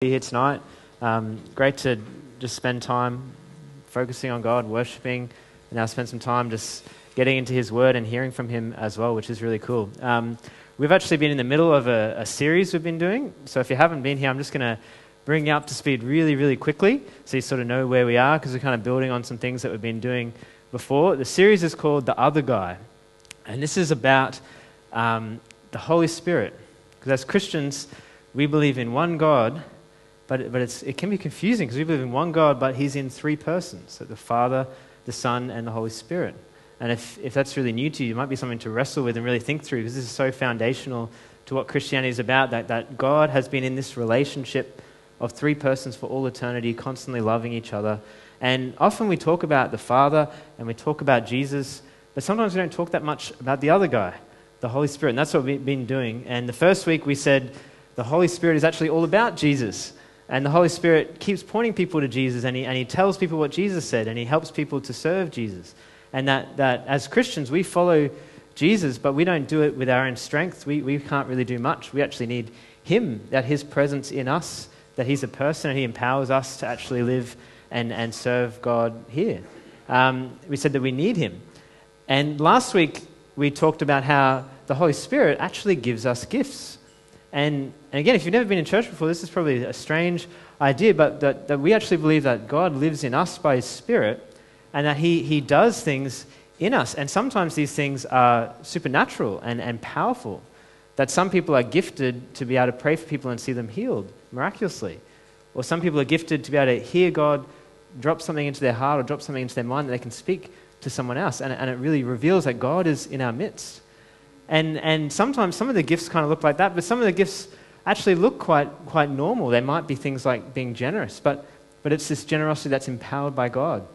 be here tonight. Um, great to just spend time focusing on God, worshiping, and now spend some time just getting into His Word and hearing from Him as well, which is really cool. Um, we've actually been in the middle of a, a, series we've been doing. So if you haven't been here, I'm just going to bring you up to speed really, really quickly so you sort of know where we are because we're kind of building on some things that we've been doing before. The series is called The Other Guy. And this is about um, the Holy Spirit. Because as Christians, we believe in one God but, but it can be confusing because we believe in one God, but He's in three persons so the Father, the Son, and the Holy Spirit. And if, if that's really new to you, it might be something to wrestle with and really think through because this is so foundational to what Christianity is about that, that God has been in this relationship of three persons for all eternity, constantly loving each other. And often we talk about the Father and we talk about Jesus, but sometimes we don't talk that much about the other guy, the Holy Spirit. And that's what we've been doing. And the first week we said the Holy Spirit is actually all about Jesus. And the Holy Spirit keeps pointing people to Jesus and he, and he tells people what Jesus said and he helps people to serve Jesus. And that, that as Christians, we follow Jesus, but we don't do it with our own strength. We, we can't really do much. We actually need Him, that His presence in us, that He's a person and He empowers us to actually live and, and serve God here. Um, we said that we need Him. And last week, we talked about how the Holy Spirit actually gives us gifts. And, and again, if you've never been in church before, this is probably a strange idea, but that, that we actually believe that God lives in us by His Spirit and that He, he does things in us. And sometimes these things are supernatural and, and powerful. That some people are gifted to be able to pray for people and see them healed miraculously. Or some people are gifted to be able to hear God drop something into their heart or drop something into their mind that they can speak to someone else. And, and it really reveals that God is in our midst. And, and sometimes some of the gifts kind of look like that, but some of the gifts actually look quite, quite normal. They might be things like being generous, but, but it's this generosity that's empowered by God,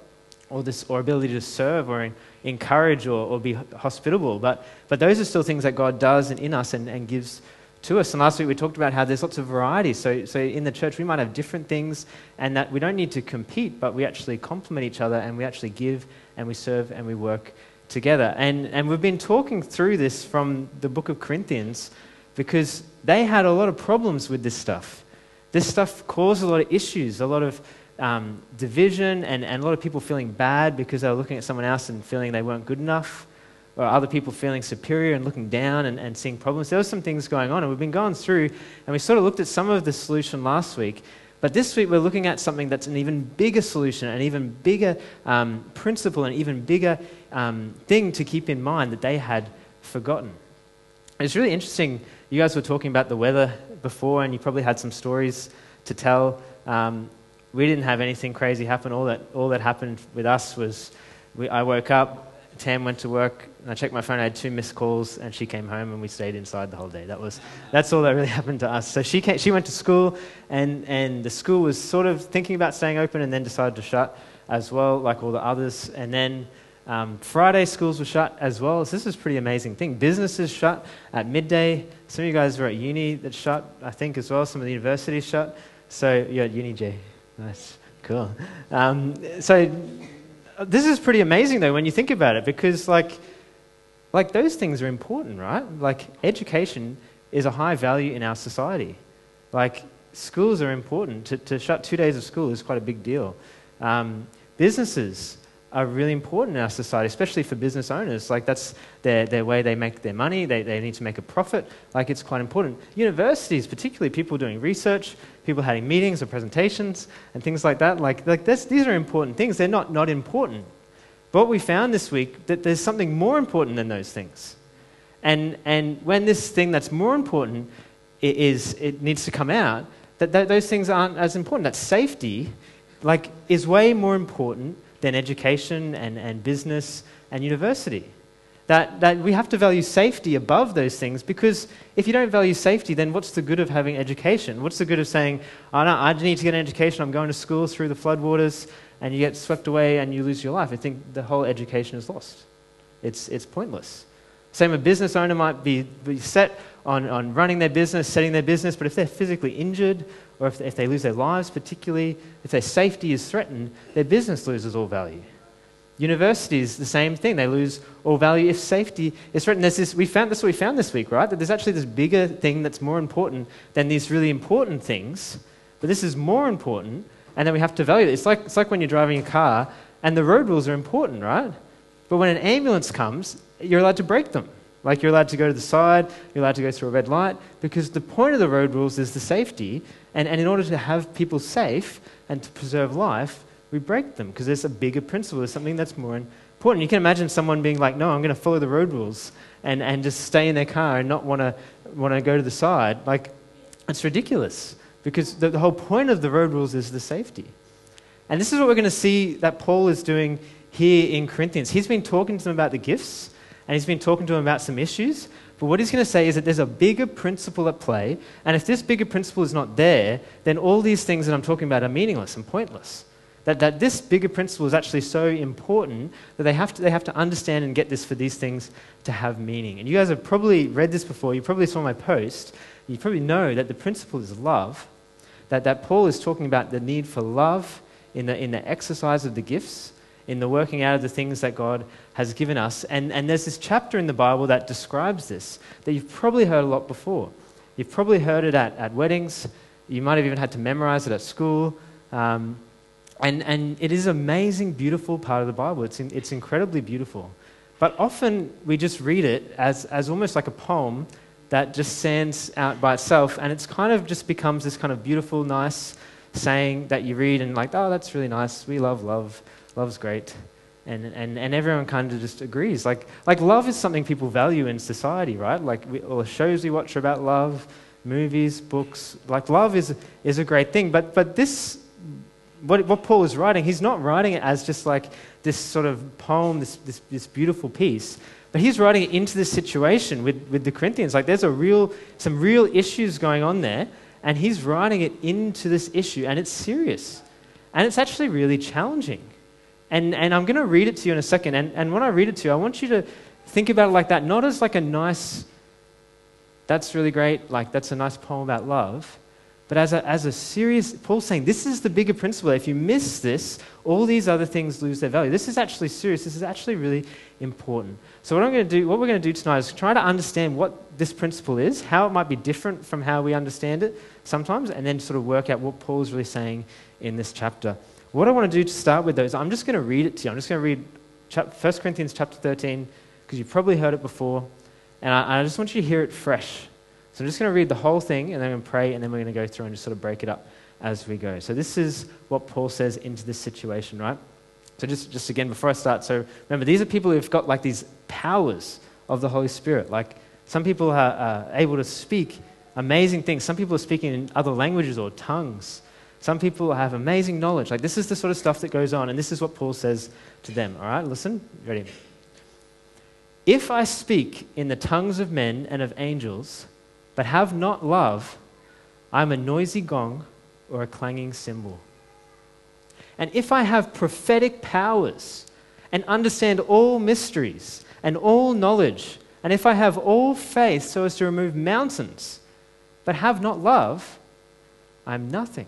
or this or ability to serve or encourage or, or be hospitable. But, but those are still things that God does in, in us and, and gives to us. And last week we talked about how there's lots of variety. So, so in the church we might have different things, and that we don't need to compete, but we actually complement each other and we actually give and we serve and we work together. And, and we've been talking through this from the book of Corinthians because they had a lot of problems with this stuff. This stuff caused a lot of issues, a lot of um, division, and, and a lot of people feeling bad because they were looking at someone else and feeling they weren't good enough, or other people feeling superior and looking down and, and seeing problems. There were some things going on, and we've been going through, and we sort of looked at some of the solution last week. But this week we're looking at something that's an even bigger solution, an even bigger um, principle, an even bigger um, thing to keep in mind that they had forgotten. It's really interesting. You guys were talking about the weather before, and you probably had some stories to tell. Um, we didn't have anything crazy happen. All that, all that happened with us was we, I woke up, Tam went to work, and I checked my phone. I had two missed calls, and she came home, and we stayed inside the whole day. That was, that's all that really happened to us. So she, came, she went to school, and, and the school was sort of thinking about staying open and then decided to shut as well, like all the others. And then um, Friday schools were shut as well. So this is a pretty amazing thing. Businesses shut at midday. Some of you guys were at uni that shut, I think, as well. Some of the universities shut. So you're at uni, Jay. Nice. Cool. Um, so this is pretty amazing, though, when you think about it, because, like, like those things are important, right? Like, education is a high value in our society. Like, schools are important. To, to shut two days of school is quite a big deal. Um, businesses are really important in our society, especially for business owners. Like, that's their, their way they make their money. They, they need to make a profit. Like, it's quite important. Universities, particularly people doing research, people having meetings or presentations and things like that. Like, like these are important things. They're not not important. But we found this week, that there's something more important than those things. And, and when this thing that's more important is, it needs to come out, that, that those things aren't as important. That safety, like, is way more important than education and, and business and university. That, that we have to value safety above those things because if you don't value safety, then what's the good of having education? What's the good of saying, oh, no, I need to get an education, I'm going to school through the floodwaters, and you get swept away and you lose your life? I think the whole education is lost. It's, it's pointless. Same, a business owner might be, be set on, on running their business, setting their business, but if they're physically injured or if, if they lose their lives, particularly, if their safety is threatened, their business loses all value. Universities, the same thing. They lose all value if safety is threatened. There's this, we found, this what we found this week, right? That there's actually this bigger thing that's more important than these really important things. but this is more important, and then we have to value it. It's like, it's like when you're driving a car, and the road rules are important, right? But when an ambulance comes, you're allowed to break them. Like you're allowed to go to the side, you're allowed to go through a red light, because the point of the road rules is the safety. And, and in order to have people safe and to preserve life, we break them because there's a bigger principle, there's something that's more important. You can imagine someone being like, no, I'm going to follow the road rules and, and just stay in their car and not want to want to go to the side. Like, it's ridiculous because the, the whole point of the road rules is the safety. And this is what we're going to see that Paul is doing here in Corinthians. He's been talking to them about the gifts and he's been talking to him about some issues. But what he's going to say is that there's a bigger principle at play. And if this bigger principle is not there, then all these things that I'm talking about are meaningless and pointless. That, that this bigger principle is actually so important that they have, to, they have to understand and get this for these things to have meaning. And you guys have probably read this before. You probably saw my post. You probably know that the principle is love. That, that Paul is talking about the need for love in the, in the exercise of the gifts, in the working out of the things that God has given us. And, and there's this chapter in the Bible that describes this that you've probably heard a lot before. You've probably heard it at, at weddings. You might have even had to memorize it at school. Um, and, and it is an amazing, beautiful part of the Bible. It's, in, it's incredibly beautiful. But often we just read it as, as almost like a poem that just stands out by itself, and it's kind of just becomes this kind of beautiful, nice saying that you read and like, oh, that's really nice. We love love. Love's great. And, and, and everyone kind of just agrees. Like, like love is something people value in society, right? Like we, all the shows we watch about love, movies, books. Like love is, is a great thing. But, but this what, what Paul is writing, he's not writing it as just like this sort of poem, this, this, this beautiful piece, but he's writing it into this situation with, with the Corinthians. Like there's a real, some real issues going on there, and he's writing it into this issue, and it's serious. And it's actually really challenging. And, and I'm going to read it to you in a second. And, and when I read it to you, I want you to think about it like that, not as like a nice, that's really great, like that's a nice poem about love, but as a, as a serious, Paul's saying this is the bigger principle. If you miss this, all these other things lose their value. This is actually serious. This is actually really important. So what I'm going to do, what we're going to do tonight is try to understand what this principle is, how it might be different from how we understand it sometimes, and then sort of work out what Paul is really saying in this chapter. What I want to do to start with, though, is I'm just going to read it to you. I'm just going to read 1 Corinthians chapter 13 because you've probably heard it before, and I, I just want you to hear it fresh. So I'm just going to read the whole thing and then I'm going to pray and then we're going to go through and just sort of break it up as we go. So this is what Paul says into this situation, right? So just, just again, before I start, so remember, these are people who've got like these powers of the Holy Spirit. Like some people are, are able to speak amazing things. Some people are speaking in other languages or tongues. Some people have amazing knowledge. Like this is the sort of stuff that goes on, and this is what Paul says to them. All right, listen, ready? If I speak in the tongues of men and of angels, but have not love, I am a noisy gong or a clanging cymbal. And if I have prophetic powers and understand all mysteries and all knowledge, and if I have all faith so as to remove mountains, but have not love, I am nothing.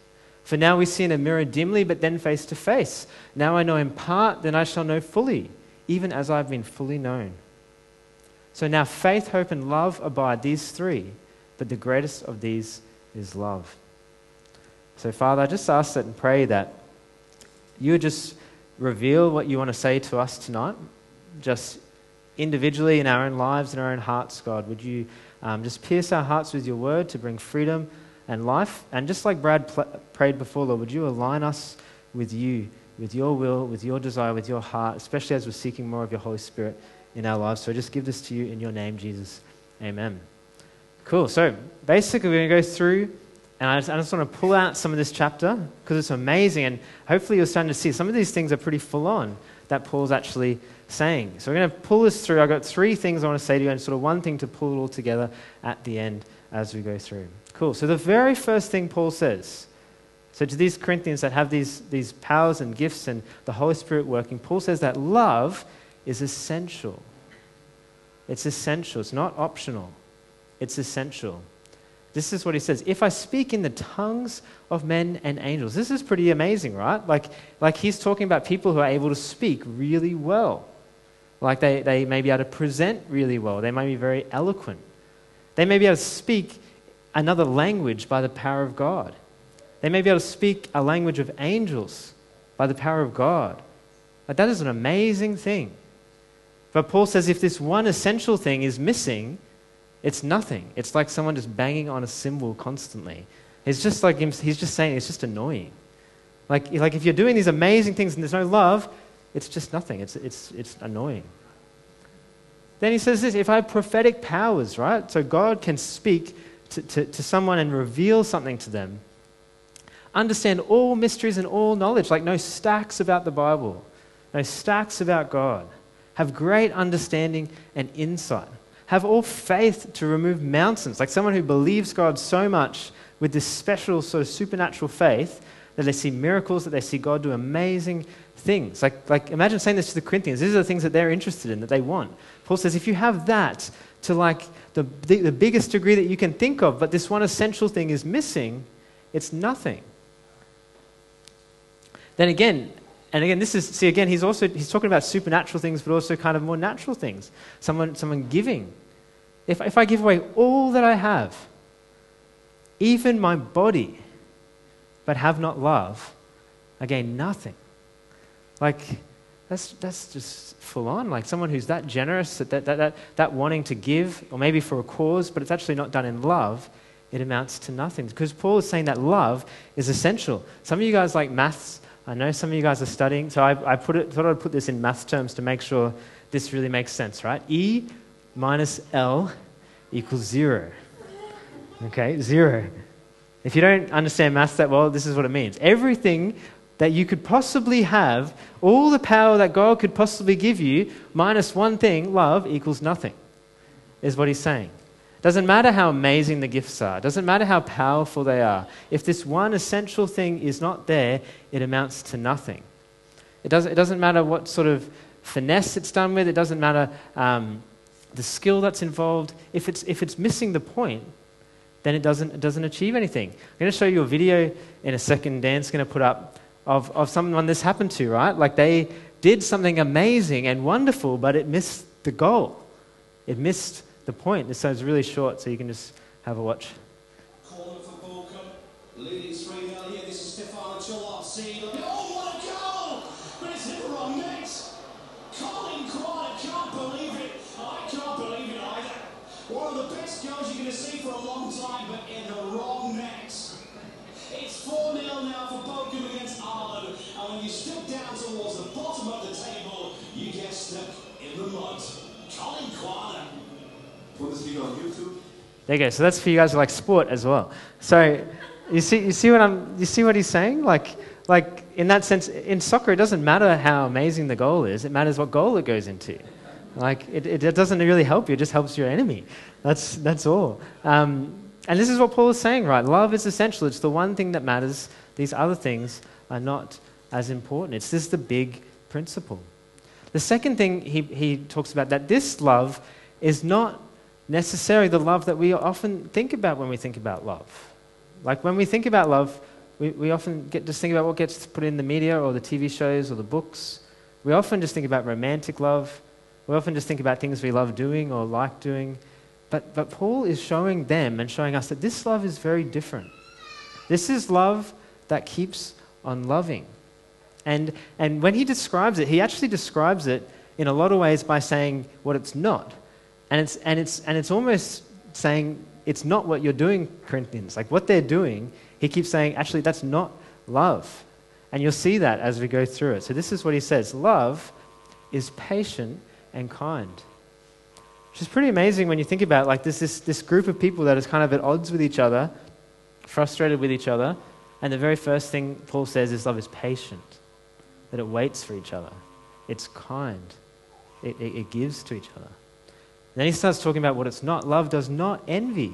For now we see in a mirror dimly, but then face to face. Now I know in part, then I shall know fully, even as I have been fully known. So now faith, hope, and love abide, these three, but the greatest of these is love. So, Father, I just ask that and pray that you would just reveal what you want to say to us tonight, just individually in our own lives and our own hearts, God. Would you um, just pierce our hearts with your word to bring freedom? And life. And just like Brad pl- prayed before, Lord, would you align us with you, with your will, with your desire, with your heart, especially as we're seeking more of your Holy Spirit in our lives. So I just give this to you in your name, Jesus. Amen. Cool. So basically, we're going to go through, and I just, I just want to pull out some of this chapter because it's amazing. And hopefully, you're starting to see some of these things are pretty full on that Paul's actually saying. So we're going to pull this through. I've got three things I want to say to you, and sort of one thing to pull it all together at the end as we go through. Cool. So the very first thing Paul says. So to these Corinthians that have these, these powers and gifts and the Holy Spirit working, Paul says that love is essential. It's essential. It's not optional. It's essential. This is what he says. If I speak in the tongues of men and angels, this is pretty amazing, right? Like, like he's talking about people who are able to speak really well. Like they, they may be able to present really well. They may be very eloquent. They may be able to speak another language by the power of God. They may be able to speak a language of angels by the power of God. Like that is an amazing thing. But Paul says if this one essential thing is missing, it's nothing. It's like someone just banging on a cymbal constantly. It's just like him, he's just saying it's just annoying. Like, like if you're doing these amazing things and there's no love, it's just nothing. It's, it's, it's annoying. Then he says this if I have prophetic powers, right? So God can speak to, to, to someone and reveal something to them. Understand all mysteries and all knowledge, like no stacks about the Bible, no stacks about God. Have great understanding and insight. Have all faith to remove mountains, like someone who believes God so much with this special sort of supernatural faith that they see miracles, that they see God do amazing things. Like, like imagine saying this to the Corinthians. These are the things that they're interested in, that they want. Paul says, if you have that to like the, the, the biggest degree that you can think of, but this one essential thing is missing, it's nothing. Then again, and again, this is, see, again, he's also, he's talking about supernatural things, but also kind of more natural things. Someone, someone giving. If, if I give away all that I have, even my body, but have not love, again, nothing. Like, that's, that's just full on. Like someone who's that generous, that, that, that, that wanting to give, or maybe for a cause, but it's actually not done in love, it amounts to nothing. Because Paul is saying that love is essential. Some of you guys like maths. I know some of you guys are studying, so I, I put it, thought I'd put this in math terms to make sure this really makes sense, right? E minus L equals zero. Okay, zero. If you don't understand maths that well, this is what it means. Everything that you could possibly have, all the power that God could possibly give you, minus one thing, love, equals nothing, is what he's saying. Doesn't matter how amazing the gifts are, doesn't matter how powerful they are. If this one essential thing is not there, it amounts to nothing. It doesn't, it doesn't matter what sort of finesse it's done with, it doesn't matter um, the skill that's involved. If it's, if it's missing the point, then it doesn't, it doesn't achieve anything. I'm going to show you a video in a second. Dan's going to put up of, of someone this happened to, right? Like they did something amazing and wonderful, but it missed the goal. It missed the point. So it's really short, so you can just have a watch. One of the best goals you're going to see for a long time, but in the wrong There you go. So that's for you guys who like sport as well. So you see, you see what I'm, you see what he's saying? Like, like in that sense, in soccer, it doesn't matter how amazing the goal is. It matters what goal it goes into. Like, it, it, doesn't really help you. It just helps your enemy. That's, that's all. Um, and this is what Paul is saying, right? Love is essential. It's the one thing that matters. These other things are not as important. It's this the big principle. The second thing he, he talks about that this love is not necessarily the love that we often think about when we think about love. Like when we think about love, we, we often get just think about what gets put in the media or the TV shows or the books. We often just think about romantic love. We often just think about things we love doing or like doing. But, but Paul is showing them and showing us that this love is very different. This is love that keeps on loving. And, and when he describes it, he actually describes it in a lot of ways by saying what it's not. And it's, and it's, and it's almost saying it's not what you're doing, Corinthians. Like what they're doing, he keeps saying, actually, that's not love. And you'll see that as we go through it. So this is what he says love is patient and kind. Which is pretty amazing when you think about it. Like this, this, this group of people that is kind of at odds with each other, frustrated with each other, and the very first thing Paul says is love is patient, that it waits for each other, it's kind, it, it, it gives to each other. Then he starts talking about what it's not. Love does not envy.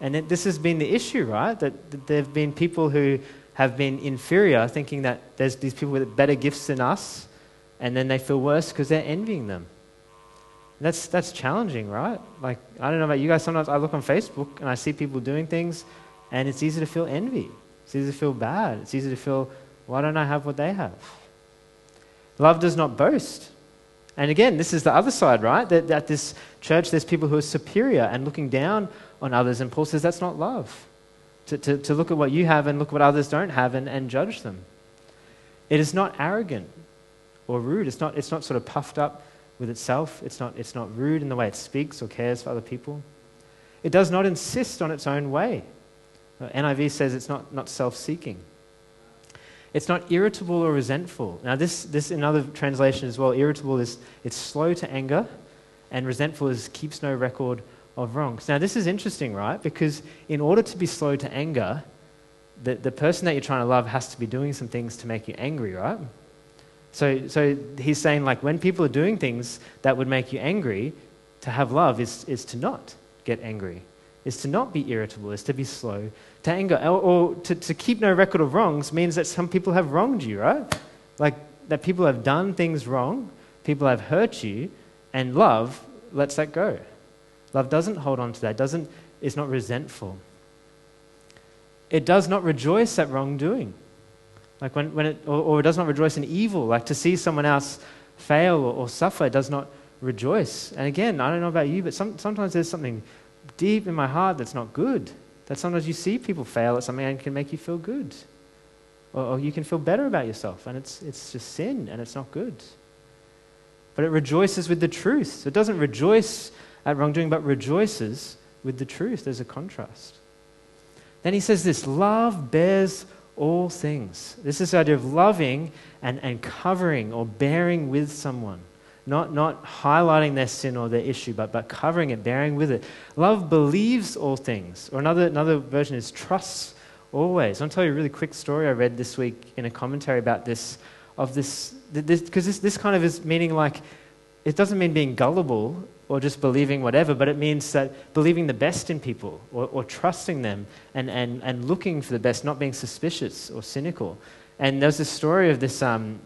And it, this has been the issue, right? That, that there have been people who have been inferior, thinking that there's these people with better gifts than us, and then they feel worse because they're envying them. And that's, that's challenging, right? Like, I don't know about you guys, sometimes I look on Facebook and I see people doing things, and it's easy to feel envy. It's easy to feel bad. It's easy to feel, why don't I have what they have? Love does not boast. And again, this is the other side, right? That at this church, there's people who are superior and looking down on others. And Paul says that's not love. To, to, to look at what you have and look at what others don't have and, and judge them. It is not arrogant or rude. It's not, it's not sort of puffed up with itself. It's not, it's not rude in the way it speaks or cares for other people. It does not insist on its own way. Uh, NIV says it's not, not self seeking. It's not irritable or resentful. Now, this, this in other translation as well, irritable is it's slow to anger, and resentful is keeps no record of wrongs. Now, this is interesting, right? Because in order to be slow to anger, the, the person that you're trying to love has to be doing some things to make you angry, right? So, so he's saying, like, when people are doing things that would make you angry, to have love is, is to not get angry, is to not be irritable, is to be slow to anger. Or, or to, to keep no record of wrongs means that some people have wronged you, right? Like, that people have done things wrong, people have hurt you, and love lets that go. Love doesn't hold on to that, doesn't, is not resentful. It does not rejoice at wrongdoing. Like when, when it, or, or, it does not rejoice in evil. Like to see someone else fail or, or suffer, does not rejoice. And again, I don't know about you, but some, sometimes there's something deep in my heart that's not good. That sometimes you see people fail at something and can make you feel good. Or, or you can feel better about yourself, and it's, it's just sin and it's not good. But it rejoices with the truth. It doesn't rejoice at wrongdoing, but rejoices with the truth. There's a contrast. Then he says this love bears all things. This is the idea of loving and, and covering or bearing with someone. Not, not highlighting their sin or their issue, but, but covering it, bearing with it. Love believes all things. Or another, another version is trusts always. I'll tell you a really quick story I read this week in a commentary about this. Of this, because this, this, this kind of is meaning like, it doesn't mean being gullible or just believing whatever, but it means that believing the best in people or, or trusting them and, and, and looking for the best, not being suspicious or cynical. And there's this story of this um,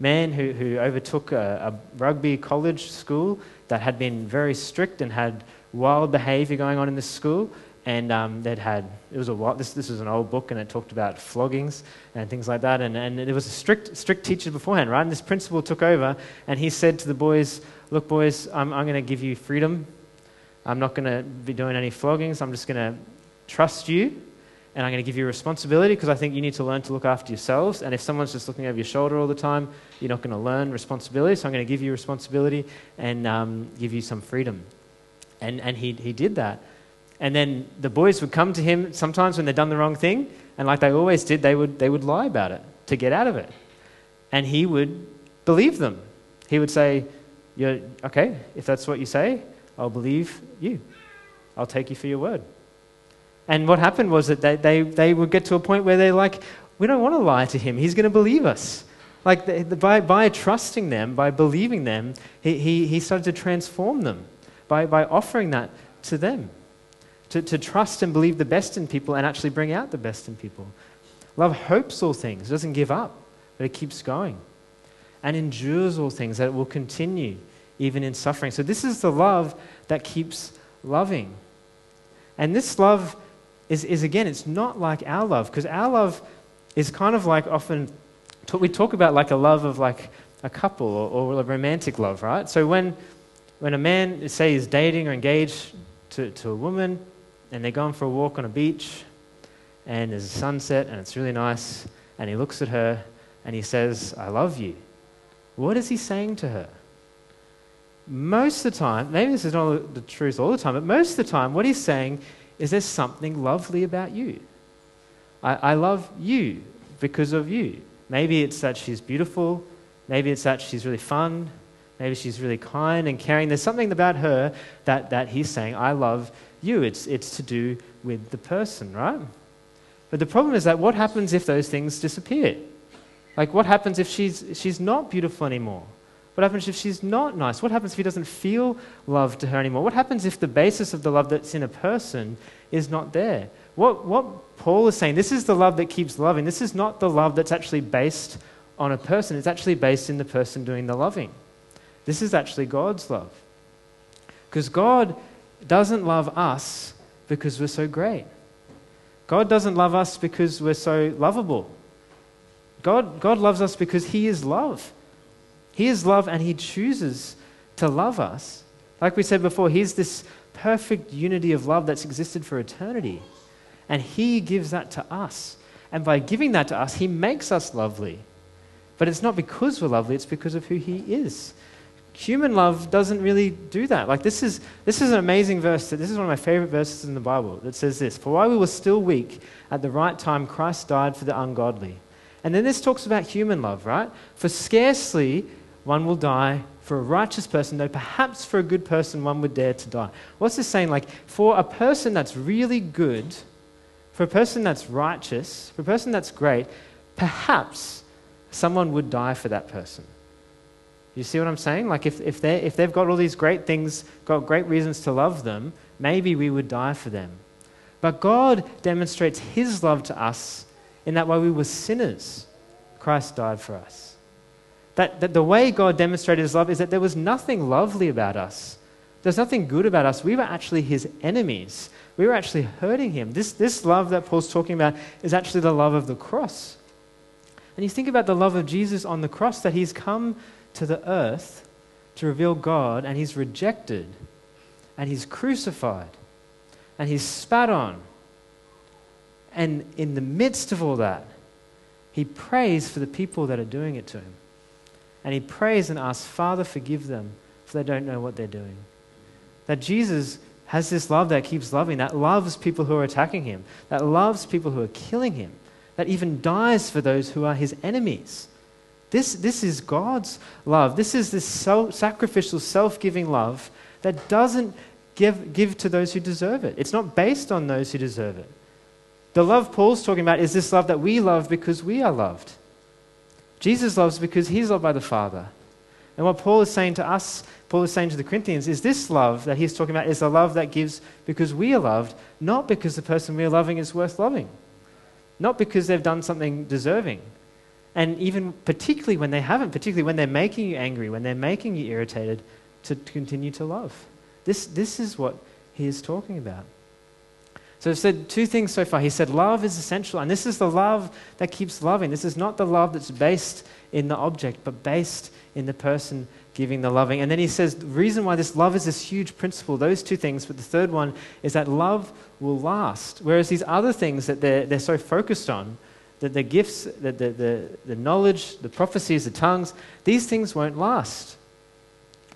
man who, who overtook a, a rugby college school that had been very strict and had wild behavior going on in this school and um, they'd had it was a this this was an old book and it talked about floggings and things like that and, and it was a strict strict teacher beforehand right and this principal took over and he said to the boys look, boys, I'm, I'm going to give you freedom. I'm not going to be doing any floggings. I'm just going to trust you and I'm going to give you responsibility because I think you need to learn to look after yourselves. And if someone's just looking over your shoulder all the time, you're not going to learn responsibility. So I'm going to give you responsibility and um, give you some freedom. And, and he, he did that. And then the boys would come to him sometimes when they'd done the wrong thing, and like they always did, they would, they would lie about it to get out of it. And he would believe them. He would say, okay, if that's what you say, I'll believe you. I'll take you for your word. And what happened was that they, they, they would get to a point where they're like, we don't want to lie to him. He's going to believe us. Like, the, the, by, by trusting them, by believing them, he, he, he started to transform them by, by offering that to them. To, to trust and believe the best in people and actually bring out the best in people. Love hopes all things, doesn't give up, but it keeps going and endures all things, that it will continue even in suffering. So, this is the love that keeps loving. And this love is, is again, it's not like our love, because our love is kind of like often, we talk about like a love of like a couple or, or a romantic love, right? So, when, when a man, say, is dating or engaged to, to a woman, and they're going for a walk on a beach, and there's a sunset, and it's really nice, and he looks at her and he says, I love you. What is he saying to her? most of the time, maybe this is not the truth all the time, but most of the time, what he's saying is there something lovely about you. I, I love you because of you. Maybe it's that she's beautiful. Maybe it's that she's really fun. Maybe she's really kind and caring. There's something about her that, that he's saying, I love you. It's, it's to do with the person, right? But the problem is that what happens if those things disappear? Like, what happens if she's, she's not beautiful anymore? What happens if she's not nice? What happens if he doesn't feel love to her anymore? What happens if the basis of the love that's in a person is not there? What, what Paul is saying, this is the love that keeps loving. This is not the love that's actually based on a person, it's actually based in the person doing the loving. This is actually God's love. Because God doesn't love us because we're so great. God doesn't love us because we're so lovable. God, God loves us because He is love. He is love and He chooses to love us. Like we said before, He's this perfect unity of love that's existed for eternity. And He gives that to us. And by giving that to us, He makes us lovely. But it's not because we're lovely, it's because of who He is. Human love doesn't really do that. Like, this is, this is an amazing verse. This is one of my favorite verses in the Bible that says this For while we were still weak, at the right time, Christ died for the ungodly. And then this talks about human love, right? For scarcely one will die for a righteous person, though perhaps for a good person one would dare to die. What's this saying? Like, for a person that's really good, for a person that's righteous, for a person that's great, perhaps someone would die for that person. You see what I'm saying? Like, if, if, they, if they've got all these great things, got great reasons to love them, maybe we would die for them. But God demonstrates His love to us in that while we were sinners, Christ died for us. That, that the way God demonstrated His love is that there was nothing lovely about us. There's nothing good about us. We were actually His enemies. We were actually hurting Him. This, this love that Paul's talking about is actually the love of the cross. And you think about the love of Jesus on the cross, that He's come to the earth to reveal God, and he's rejected, and he's crucified, and he's spat on. And in the midst of all that, he prays for the people that are doing it to him. And he prays and asks, Father, forgive them, for they don't know what they're doing. That Jesus has this love that keeps loving, that loves people who are attacking him, that loves people who are killing him, that even dies for those who are his enemies. This, this is God's love. This is this self, sacrificial, self giving love that doesn't give, give to those who deserve it. It's not based on those who deserve it. The love Paul's talking about is this love that we love because we are loved. Jesus loves because he's loved by the Father. And what Paul is saying to us, Paul is saying to the Corinthians, is this love that he's talking about is a love that gives because we are loved, not because the person we are loving is worth loving, not because they've done something deserving, and even particularly when they haven't, particularly when they're making you angry, when they're making you irritated, to, to continue to love. This, this is what he is talking about. So I've said two things so far. He said love is essential, and this is the love that keeps loving. This is not the love that's based in the object, but based in the person giving the loving. And then he says the reason why this love is this huge principle, those two things, but the third one is that love will last. Whereas these other things that they're, they're so focused on, the, the gifts, the, the, the, the knowledge, the prophecies, the tongues, these things won't last.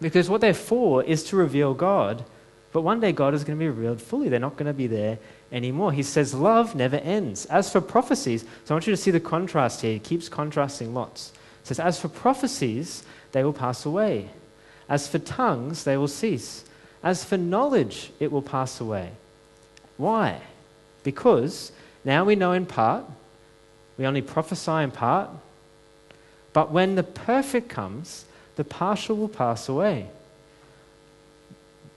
Because what they're for is to reveal God. But one day God is going to be revealed fully. They're not going to be there anymore. He says love never ends. As for prophecies, so I want you to see the contrast here. He keeps contrasting lots. He says, As for prophecies, they will pass away. As for tongues, they will cease. As for knowledge, it will pass away. Why? Because now we know in part we only prophesy in part. But when the perfect comes, the partial will pass away.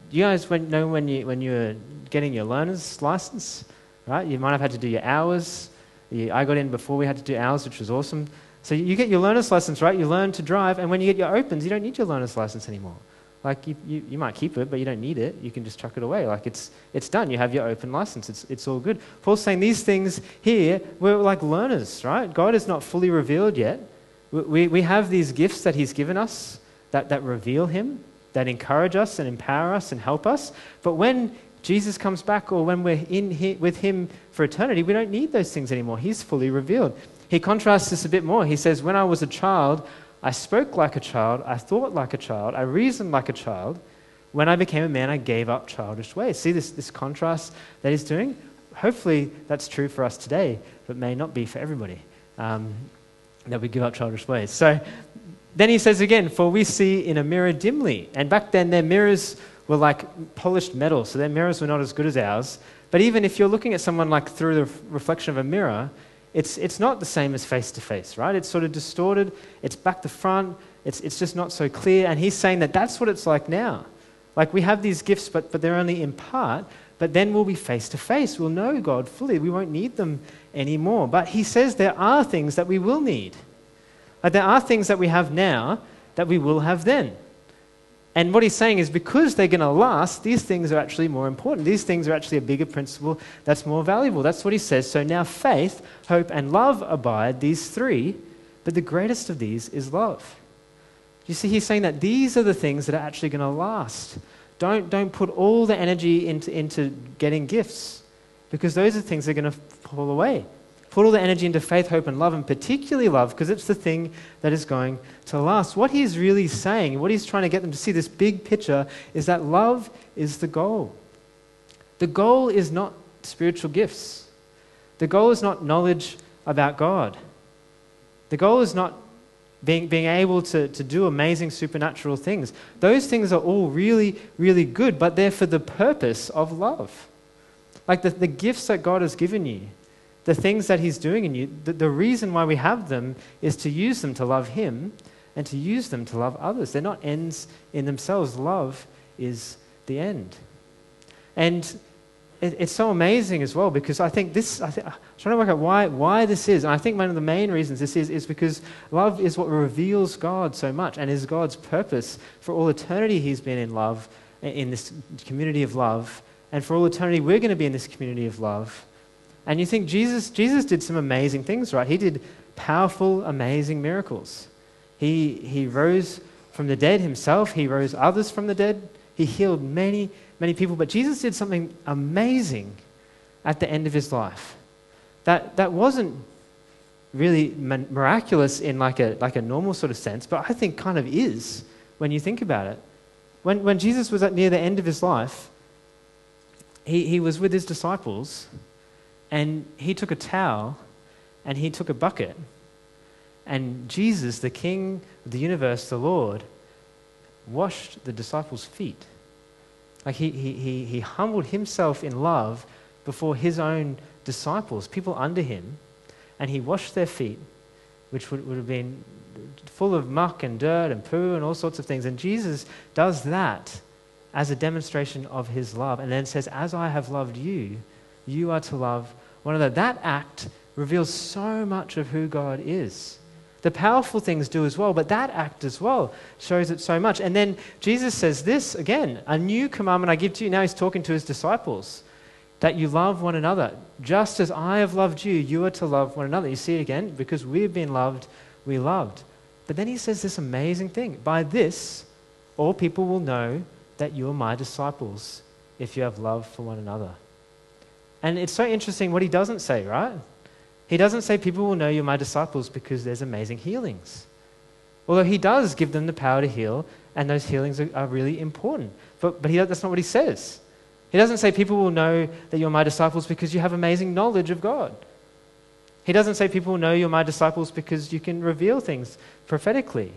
You guys know when, you, when you're getting your learner's license, right? You might have had to do your hours. I got in before we had to do hours, which was awesome. So you get your learner's license, right? You learn to drive, and when you get your opens, you don't need your learner's license anymore. Like, you, you, you, might keep it, but you don't need it. You can just chuck it away. Like, it's, it's done. You have your open license. It's, it's all good. Paul's saying these things here, we're like learners, right? God is not fully revealed yet. We, we have these gifts that He's given us that, that reveal Him, that encourage us and empower us and help us. But when Jesus comes back or when we're in he, with Him for eternity, we don't need those things anymore. He's fully revealed. He contrasts this a bit more. He says, When I was a child, I spoke like a child, I thought like a child, I reasoned like a child. When I became a man, I gave up childish ways. See this, this contrast that he's doing? Hopefully, that's true for us today, but may not be for everybody. Um, that we give up childish ways. So then he says again, For we see in a mirror dimly. And back then, their mirrors were like polished metal, so their mirrors were not as good as ours. But even if you're looking at someone like through the reflection of a mirror, it's, it's not the same as face to face, right? It's sort of distorted, it's back to front, it's, it's just not so clear. And he's saying that that's what it's like now. Like we have these gifts, but, but they're only in part. But then we'll be face to face. We'll know God fully. We won't need them anymore. But he says there are things that we will need. Like there are things that we have now that we will have then. And what he's saying is because they're going to last, these things are actually more important. These things are actually a bigger principle that's more valuable. That's what he says. So now faith, hope, and love abide, these three, but the greatest of these is love. You see, he's saying that these are the things that are actually going to last. Don't, don't put all the energy into, into getting gifts because those are things that are going to fall away. Put all the energy into faith, hope, and love, and particularly love, because it's the thing that is going to last. What he's really saying, what he's trying to get them to see, this big picture, is that love is the goal. The goal is not spiritual gifts, the goal is not knowledge about God. The goal is not being, being able to, to do amazing supernatural things. Those things are all really, really good, but they're for the purpose of love. Like the, the gifts that God has given you, the things that He's doing in you, the, the reason why we have them is to use them to love Him and to use them to love others. They're not ends in themselves. Love is the end. And it, it's so amazing as well because I think this, I think, I'm trying to work out why, why this is. And I think one of the main reasons this is, is because love is what reveals God so much and is God's purpose for all eternity. He's been in love, in this community of love. And for all eternity, we're going to be in this community of love. And you think Jesus, Jesus did some amazing things, right? He did powerful, amazing miracles. He, he rose from the dead himself, he rose others from the dead, he healed many, many people. But Jesus did something amazing at the end of his life. That, that wasn't really miraculous in like a, like a normal sort of sense, but I think kind of is when you think about it. When, when Jesus was at near the end of his life, he, he was with his disciples and he took a towel and he took a bucket. And Jesus, the King of the universe, the Lord, washed the disciples' feet. Like he, he, he, he humbled himself in love before his own disciples, people under him, and he washed their feet, which would, would have been full of muck and dirt and poo and all sorts of things. And Jesus does that as a demonstration of his love and then says, As I have loved you, you are to love one another. That act reveals so much of who God is. The powerful things do as well, but that act as well shows it so much. And then Jesus says this again a new commandment I give to you. Now he's talking to his disciples that you love one another. Just as I have loved you, you are to love one another. You see it again? Because we've been loved, we loved. But then he says this amazing thing By this, all people will know that you are my disciples if you have love for one another. And it's so interesting what he doesn't say, right? He doesn't say people will know you're my disciples because there's amazing healings. Although he does give them the power to heal, and those healings are, are really important. But, but he, that's not what he says. He doesn't say people will know that you're my disciples because you have amazing knowledge of God. He doesn't say people will know you're my disciples because you can reveal things prophetically.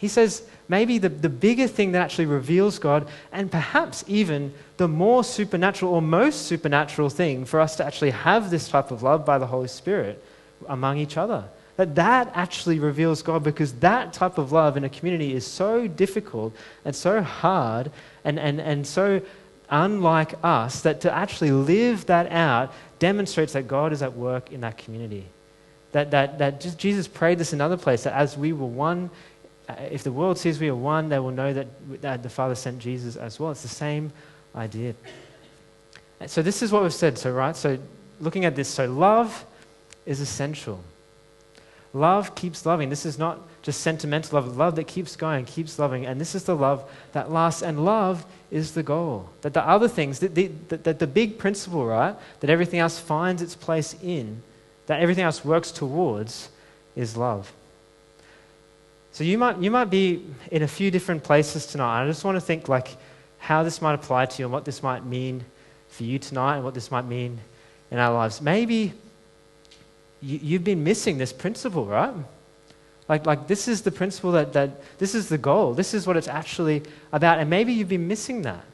He says maybe the, the bigger thing that actually reveals God, and perhaps even the more supernatural or most supernatural thing for us to actually have this type of love by the Holy Spirit among each other. That that actually reveals God because that type of love in a community is so difficult and so hard and, and, and so unlike us that to actually live that out demonstrates that God is at work in that community. That, that, that Jesus prayed this in another place that as we were one Uh, if the world sees we are one, they will know that, the Father sent Jesus as well. It's the same idea. So, this is what we've said. So, right? So, looking at this, so love is essential. Love keeps loving. This is not just sentimental love, love that keeps going, keeps loving. And this is the love that lasts. And love is the goal. That the other things, that the, that the big principle, right, that everything else finds its place in, that everything else works towards, is love. So you might, you might be in a few different places tonight. I just want to think like how this might apply to you and what this might mean for you tonight and what this might mean in our lives. Maybe you, you've been missing this principle, right? Like, like this is the principle that, that this is the goal. This is what it's actually about. And maybe you've been missing that.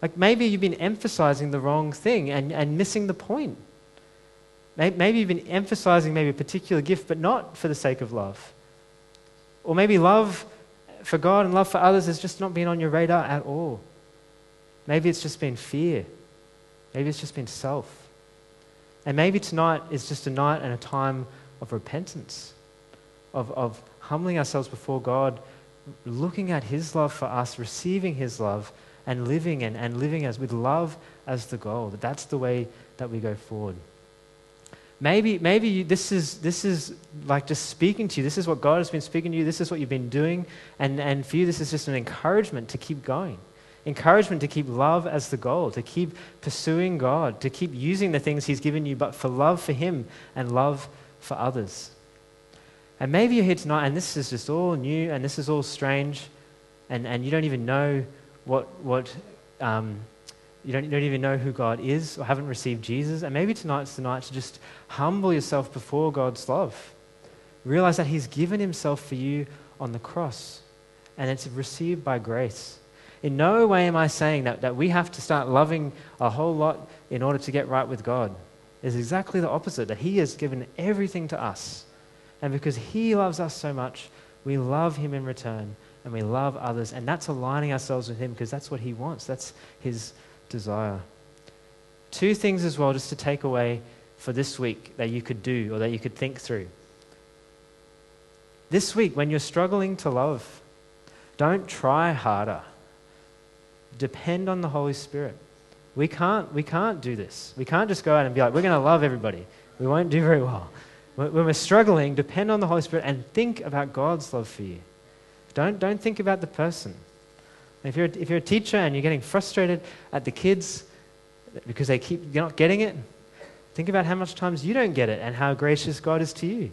Like maybe you've been emphasizing the wrong thing and, and missing the point. Maybe you've been emphasizing maybe a particular gift, but not for the sake of love. Or maybe love for God and love for others has just not been on your radar at all. Maybe it's just been fear. Maybe it's just been self. And maybe tonight is just a night and a time of repentance, of, of humbling ourselves before God, looking at His love for us, receiving His love, and living and, and living as with love as the goal. That that's the way that we go forward. Maybe, maybe you, this, is, this is like just speaking to you. This is what God has been speaking to you. This is what you've been doing. And, and for you, this is just an encouragement to keep going. Encouragement to keep love as the goal, to keep pursuing God, to keep using the things He's given you, but for love for Him and love for others. And maybe you're here tonight and this is just all new and this is all strange and, and you don't even know what, what um, you don't, you don't even know who God is or haven't received Jesus. And maybe tonight's the night to just humble yourself before God's love. Realize that He's given Himself for you on the cross and it's received by grace. In no way am I saying that, that we have to start loving a whole lot in order to get right with God. It's exactly the opposite, that He has given everything to us. And because He loves us so much, we love Him in return and we love others. And that's aligning ourselves with Him because that's what He wants. That's His desire. Two things as well, just to take away for this week that you could do or that you could think through. This week, when you're struggling to love, don't try harder. Depend on the Holy Spirit. We can't, we can't do this. We can't just go out and be like, we're going to love everybody. We won't do very well. When we're struggling, depend on the Holy Spirit and think about God's love for you. Don't, don't think about the person. If you're, if you're a teacher and you're getting frustrated at the kids because they keep you're not getting it, think about how much times you don't get it and how gracious God is to you.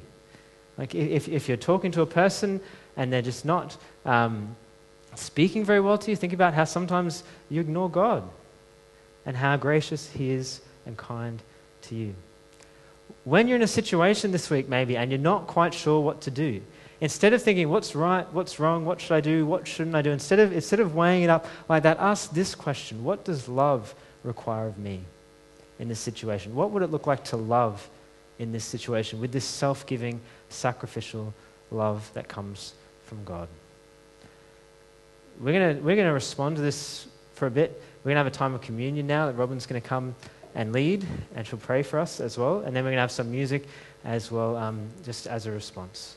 Like if, if you're talking to a person and they're just not um, speaking very well to you, think about how sometimes you ignore God and how gracious He is and kind to you. When you're in a situation this week, maybe, and you're not quite sure what to do, Instead of thinking, what's right, what's wrong, what should I do, what shouldn't I do, instead of, instead of weighing it up like that, ask this question What does love require of me in this situation? What would it look like to love in this situation with this self giving, sacrificial love that comes from God? We're going we're gonna respond to this for a bit. We're going to have a time of communion now that Robin's going to come and lead, and she'll pray for us as well. And then we're going to have some music as well, um, just as a response.